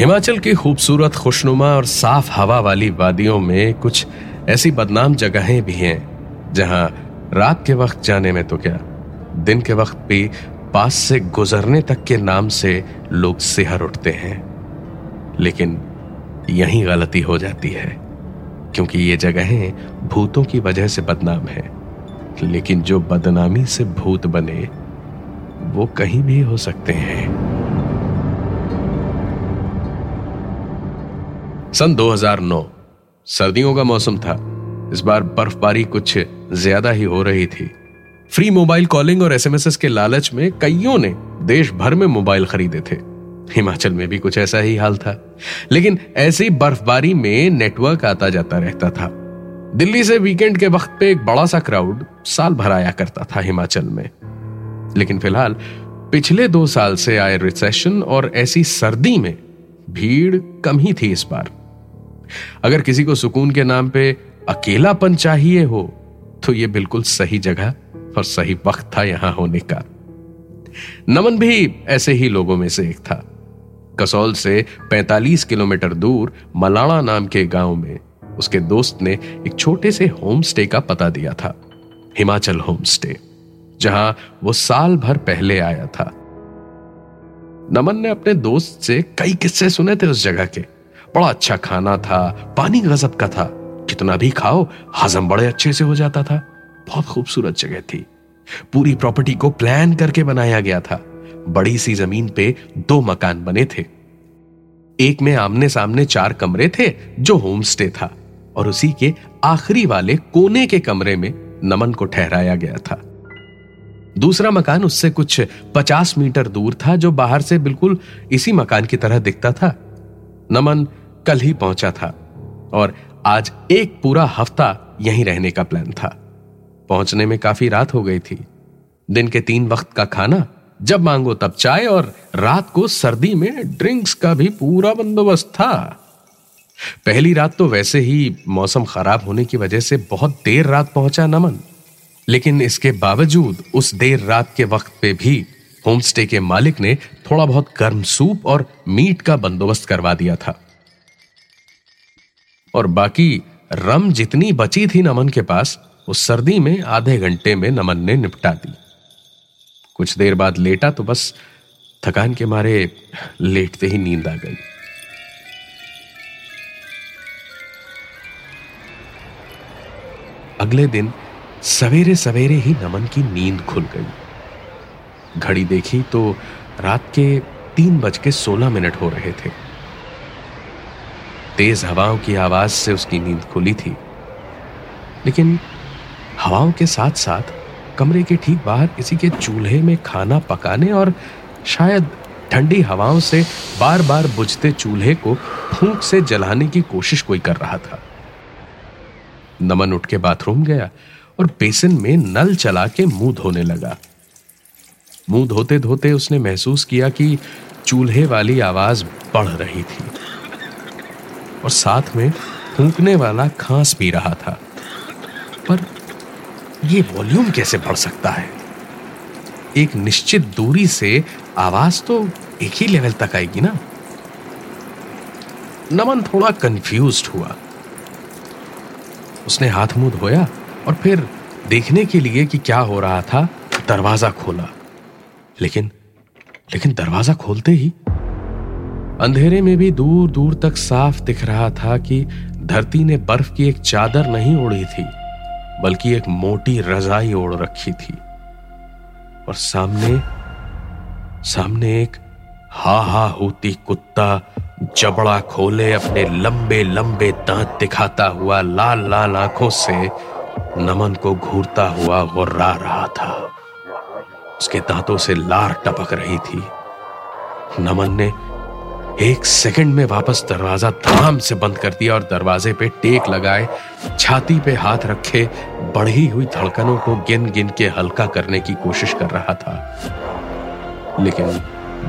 हिमाचल की खूबसूरत, खुशनुमा और साफ़ हवा वाली वादियों में कुछ ऐसी बदनाम जगहें भी हैं, जहाँ रात के वक्त जाने में तो क्या, दिन के वक्त भी पास से गुजरने तक के नाम से लोग सिहर उठते हैं। लेकिन यही गलती हो जाती है, क्योंकि ये जगहें भूतों की वजह से बदनाम है, लेकिन जो बदनामी से भूत बने, वो कहीं भी हो सकते हैं। सन 2009 सर्दियों का मौसम था। इस बार बर्फबारी कुछ ज़्यादा ही हो रही थी। फ्री मोबाइल कॉलिंग और एसएमएस के लालच में कईयों ने देश भर में मोबाइल खरीदे थे। हिमाचल में भी कुछ ऐसा ही हाल था। लेकिन ऐसी बर्फबारी में नेटवर्क आता जाता रहता था। दिल्ली से वीकेंड के वक्त पे एक बड़ा सा क्राउड साल भर आया करता था हिमाचल में। लेकिन फ़िलहाल, पिछले दो साल से आए रिसेशन और ऐसी सर्दी में भीड़ कम ही थी इस बार। अगर किसी को सुकून के नाम पे अकेलापन चाहिए हो तो ये बिल्कुल सही जगह और सही वक्त था यहाँ होने का। नमन भी ऐसे ही लोगों में से एक था। कसौल से 45 किलोमीटर दूर मलाड़ा नाम के गाँव में उसके दोस्त ने एक छोटे से होम स्टे का पता दिया था, हिमाचल होम स्टे जहाँ वो साल भर पहले आया था। नमन ने अपने दोस्त से कई किस्से सुने थे उस जगह के। बड़ा अच्छा खाना था, पानी गजब का था। कितना भी खाओ, हजम बड़े अच्छे से हो जाता था। बहुत खूबसूरत जगह थी। पूरी प्रॉपर्टी को प्लान करके बनाया गया था। बड़ी सी ज़मीन पे दो मकान बने थे। एक में आमने सामने चार कमरे थे, जो होम स्टे था, और उसी के आखिरी वाले कोने के कमरे में नमन को ठहराया गया था। दूसरा मकान उससे कुछ पचास मीटर दूर था, जो बाहर से बिल्कुल इसी मकान की तरह दिखता था। नमन कल ही पहुँचा था और आज एक पूरा हफ़्ता यहीं रहने का प्लान था। पहुँचने में काफ़ी रात हो गई थी। दिन के तीन वक्त का खाना, जब मांगो तब चाय और रात को सर्दी में ड्रिंक्स का भी पूरा बंदोबस्त था। पहली रात तो वैसे ही मौसम खराब होने की वजह से बहुत देर रात पहुँचा नमन लेकिन इसके बावजूद उस देर रात के वक्त पे भी होमस्टे के मालिक ने थोड़ा बहुत गर्म सूप और मीट का बंदोबस्त करवा दिया था। और बाकी रम जितनी बची थी नमन के पास, उस सर्दी में आधे घंटे में नमन ने निपटा दी। कुछ देर बाद लेटा तो बस थकान के मारे लेटते ही नींद आ गई। अगले दिन सवेरे सवेरे ही नमन की नींद खुल गई। घड़ी देखी तो रात के तीन बज के सोलह मिनट हो रहे थे। तेज हवाओं की आवाज़ से उसकी नींद खुली थी। लेकिन हवाओं के साथ साथ कमरे के ठीक बाहर किसी के चूल्हे में खाना पकाने और शायद ठंडी हवाओं से बार बार बुझते चूल्हे को फूंक से जलाने की कोशिश कोई कर रहा था। नमन उठ के बाथरूम गया और बेसिन में नल चला के मुँह धोने लगा। मुँह धोते धोते उसने महसूस किया कि चूल्हे वाली आवाज़ बढ़ रही थी। और साथ में फूंकने वाला खांस पी रहा था। पर यह वॉल्यूम कैसे बढ़ सकता है? एक निश्चित दूरी से आवाज़ तो एक ही लेवल तक आएगी ना? नमन थोड़ा कंफ्यूज हुआ। उसने हाथ मुँह धोया और फिर देखने के लिए कि क्या हो रहा था, दरवाज़ा खोला। लेकिन लेकिन दरवाज़ा खोलते ही अंधेरे में भी दूर दूर तक साफ़ दिख रहा था कि धरती ने बर्फ़ की एक चादर नहीं ओढ़ी थी, बल्कि एक मोटी रजाई ओढ़ रखी थी। और सामने सामने एक हा हा होती कुत्ता जबड़ा खोले अपने लंबे लंबे दांत दिखाता हुआ लाल लाल आँखों से नमन को घूरता हुआ गुर्रा रहा था। उसके दांतों से लार टपक रही थी। नमन ने एक सेकंड में वापस दरवाज़ा धाम से बंद कर दिया और दरवाजे पे टेक लगाए, छाती पे हाथ रखे, बढ़ी हुई धड़कनों को गिन गिन के हल्का करने की कोशिश कर रहा था। लेकिन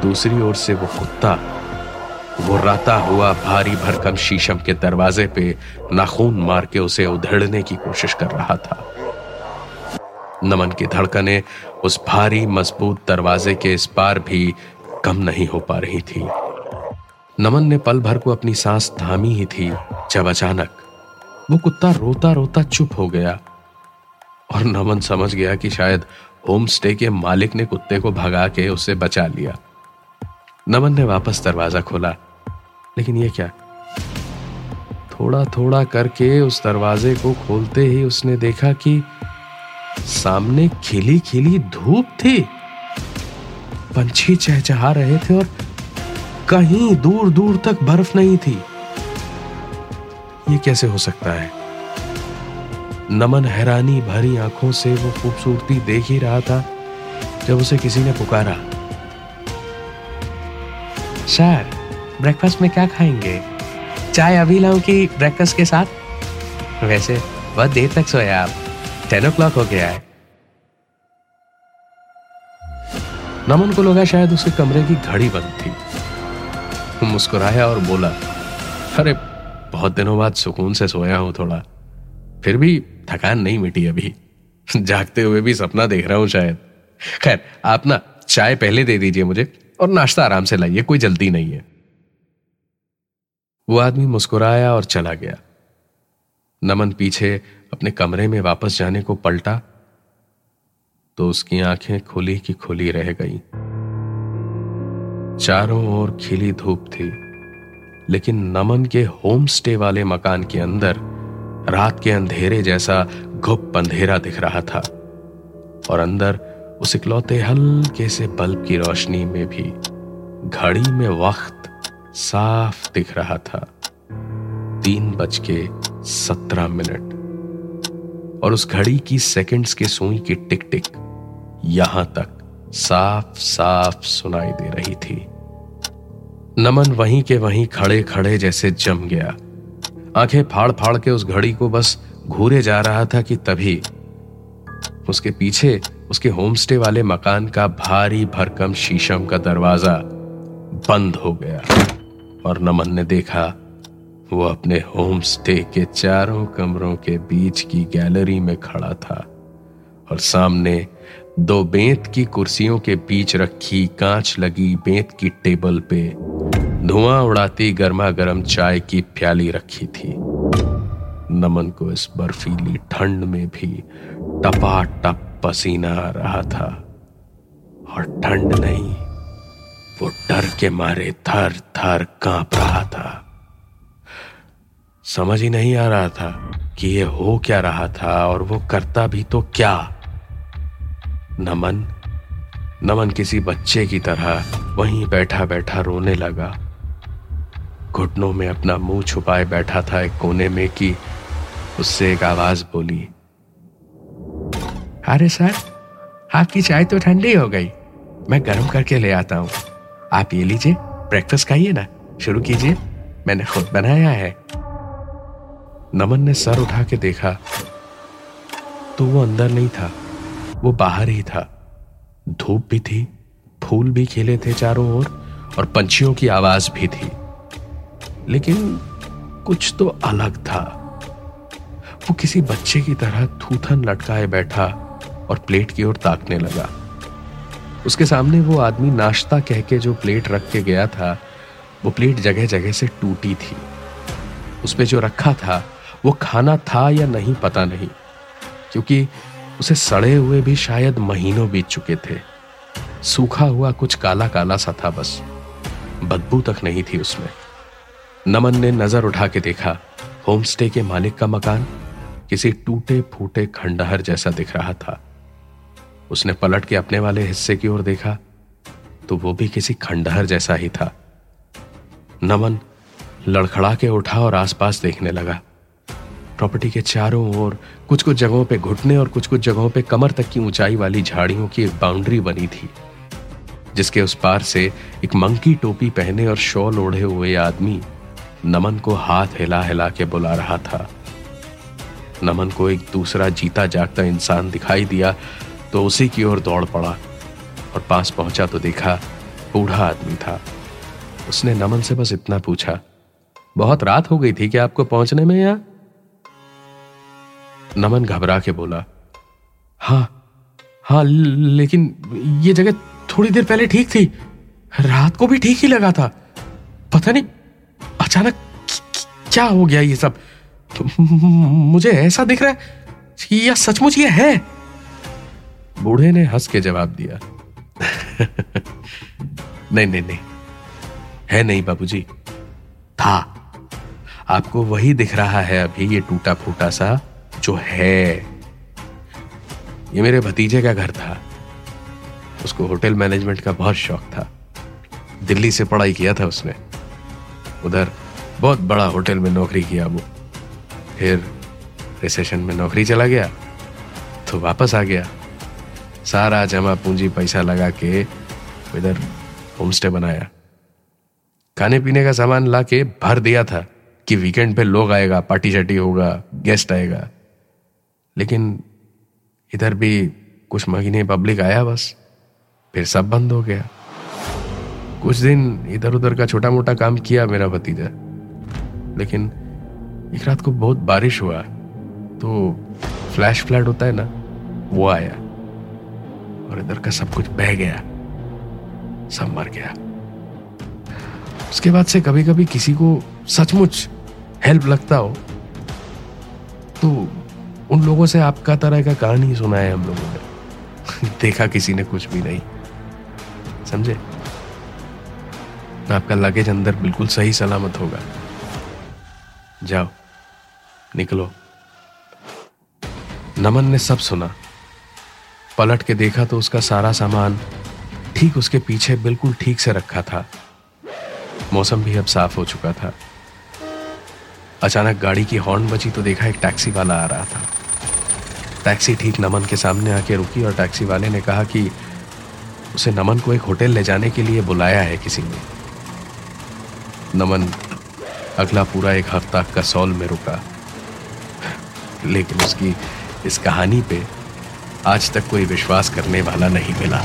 दूसरी ओर से वो कुत्ता, वो राता हुआ भारी भरकम शीशम के दरवाजे पे नाखून मार के उसे उधेड़ने की कोशिश कर रहा था। नमन की धड़कनें उस भारी, मज़बूत दरवाजे के इस पार भी कम नहीं हो पा रही थी। नमन ने पल भर को अपनी सांस थामी ही थी, जब अचानक वो कुत्ता रोता रोता चुप हो गया और नमन समझ गया कि शायद होम स्टे के मालिक ने कुत्ते को भगा के उसे बचा लिया। नमन ने वापस दरवाज़ा खोला, लेकिन ये क्या? थोड़ा थोड़ा करके उस दरवाजे को खोलते ही उसने देखा कि सामने खिली खिली धूप थी। पंछी चहचहा रहे थे और कहीं दूर दूर तक बर्फ़ नहीं थी। ये कैसे हो सकता है? नमन हैरानी भरी आँखों से वो खूबसूरती देख ही रहा था जब उसे किसी ने पुकारा। सर ब्रेकफास्ट में क्या खाएँगे? चाय अभी लाऊं कि ब्रेकफास्ट के साथ? वैसे, बहुत देर तक सोया आप। टेन ओ क्लॉक हो गया है. नमन को लगा शायद उसके कमरे की घड़ी बंद थी। मुस्कुराया और बोला, अरे, बहुत दिनों बाद सुकून से सोया हूँ थोड़ा। फिर भी थकान नहीं मिटी अभी। जागते हुए भी सपना देख रहा हूँ शायद। खैर, आप ना चाय पहले दे दीजिए मुझे और नाश्ता आराम से लाइए, कोई जल्दी नहीं है। वो आदमी मुस्कुराया और चला गया। नमन पीछे अपने कमरे में वापस जाने को पलटा तो उसकी आँखें खुली की खुली रह गईं। चारों ओर खिली धूप थी, लेकिन नमन के होम स्टे वाले मकान के अंदर रात के अंधेरे जैसा घुप अंधेरा दिख रहा था, और अंदर उस इकलौते हल्के से बल्ब की रोशनी में भी घड़ी में वक्त साफ़ दिख रहा था। तीन बज के सत्रह मिनट, और उस घड़ी की सेकंड्स के सुई की टिक टिक यहाँ तक। साफ़ साफ़ सुनाई दे रही थी। नमन वहीं के वहीं खड़े खड़े जैसे जम गया। आँखें फाड़ फाड़ के उस घड़ी को बस घूरे जा रहा था कि तभी उसके पीछे उसके होमस्टे वाले मकान का भारी भरकम शीशम का दरवाज़ा बंद हो गया और नमन ने देखा, वो अपने होम स्टे के चारों कमरों के बीच की गैलरी में खड़ा था और सामने दो बेंत की कुर्सियों के बीच रखी कांच लगी बेंत की टेबल पे। धुआँ उड़ाती गर्मा गर्म चाय की प्याली रखी थी। नमन को इस बर्फीली ठंड में भी टपा टप पसीना आ रहा था। और ठंड नहीं, वो डर के मारे थर थर काँप रहा था। समझ ही नहीं आ रहा था कि ये हो क्या रहा था और वो करता भी तो क्या। नमन नमन किसी बच्चे की तरह वहीं बैठा बैठा रोने लगा। घुटनों में अपना मुँह छुपाए बैठा था एक कोने में कि उससे एक आवाज़ बोली, अरे सर, आपकी चाय तो ठंडी हो गई। मैं गर्म करके ले आता हूँ। आप ये लीजिए ब्रेकफास्ट खाइए ना, शुरू कीजिए। मैंने खुद बनाया है। नमन ने सर उठा के देखा तो वो अंदर नहीं था। वो बाहर ही था। धूप भी थी फूल भी खिले थे चारों ओर और, और पंछियों की आवाज़ भी थी। लेकिन कुछ तो अलग था। वो किसी बच्चे की तरह थूथन लटकाए बैठा और प्लेट की ओर ताकने लगा। उसके सामने वो आदमी नाश्ता कह के जो प्लेट रख के गया था वो प्लेट जगह जगह से टूटी थी। उस पर जो रखा था वो खाना था या नहीं पता नहीं क्योंकि उसे सड़े हुए भी शायद महीनों बीत चुके थे। सूखा हुआ कुछ काला काला सा था बस। बदबू तक नहीं थी उसमें। नमन ने नज़र उठा के देखा, होमस्टे के मालिक का मकान किसी टूटे फूटे खंडहर जैसा दिख रहा था। उसने पलट के अपने वाले हिस्से की ओर देखा तो वो भी किसी खंडहर जैसा ही था। नमन लड़खड़ा के उठा और आसपास देखने लगा। प्रॉपर्टी के चारों ओर कुछ कुछ जगहों पे घुटने और कुछ कुछ जगहों पे कमर तक की ऊंचाई वाली झाड़ियों की एक बाउंड्री बनी थी, जिसके उस पार से एक मंकी टोपी पहने और शॉल ओढ़े हुए आदमी नमन को हाथ हिला हिला के बुला रहा था। नमन को एक दूसरा जीता जागता इंसान दिखाई दिया तो उसी की ओर दौड़ पड़ा और पास पहुँचा तो देखा बूढ़ा आदमी था। उसने नमन से बस इतना पूछा, बहुत रात हो गई थी, क्या आपको पहुँचने में या? नमन घबरा के बोला हाँ हाँ लेकिन ये जगह थोड़ी देर पहले ठीक थी। रात को भी ठीक ही लगा था। पता नहीं, अचानक क्या हो गया ये सब? तो मुझे ऐसा दिख रहा है या सचमुच ये है? बूढ़े ने हंस के जवाब दिया, नहीं नहीं नहीं, है नहीं बाबूजी। था, आपको वही दिख रहा है अभी ये टूटा फूटा सा जो है। ये मेरे भतीजे का घर था। उसको होटल मैनेजमेंट का बहुत शौक था। दिल्ली से पढ़ाई किया था उसने। उधर बहुत बड़ा होटल में नौकरी किया वो। फिर रिसेशन में नौकरी चला गया तो वापस आ गया। सारा जमा पूंजी पैसा लगा के इधर होमस्टे बनाया। खाने पीने का सामान ला के भर दिया था कि वीकेंड पे लोग आएगा पार्टी शार्टी होगा, गेस्ट आएगा। लेकिन इधर भी कुछ महीने पब्लिक आया बस, फिर सब बंद हो गया। कुछ दिन इधर उधर का छोटा मोटा काम किया मेरा भतीजा। लेकिन एक रात को बहुत बारिश हुआ तो फ्लैश फ्लड होता है ना, वो आया। और इधर का सब कुछ बह गया, सब मर गया। उसके बाद से कभी कभी किसी को सचमुच हेल्प लगता हो तो उन लोगों से आपका तरह का कहानी सुना है हम लोगों ने। देखा किसी ने कुछ भी नहीं। समझे? आपका लगेज अंदर बिल्कुल सही सलामत होगा। जाओ, निकलो। नमन ने सब सुना। पलट के देखा तो उसका सारा सामान ठीक उसके पीछे बिल्कुल ठीक से रखा था। मौसम भी अब साफ़ हो चुका था। अचानक गाड़ी की हॉर्न बची तो देखा एक टैक्सी वाला आ रहा था। टैक्सी ठीक नमन के सामने आके रुकी और टैक्सी वाले ने कहा कि उसे नमन को एक होटल ले जाने के लिए बुलाया है किसी ने। नमन अगला पूरा एक हफ़्ता कसौल में रुका। लेकिन उसकी इस कहानी पे आज तक कोई विश्वास करने वाला नहीं मिला।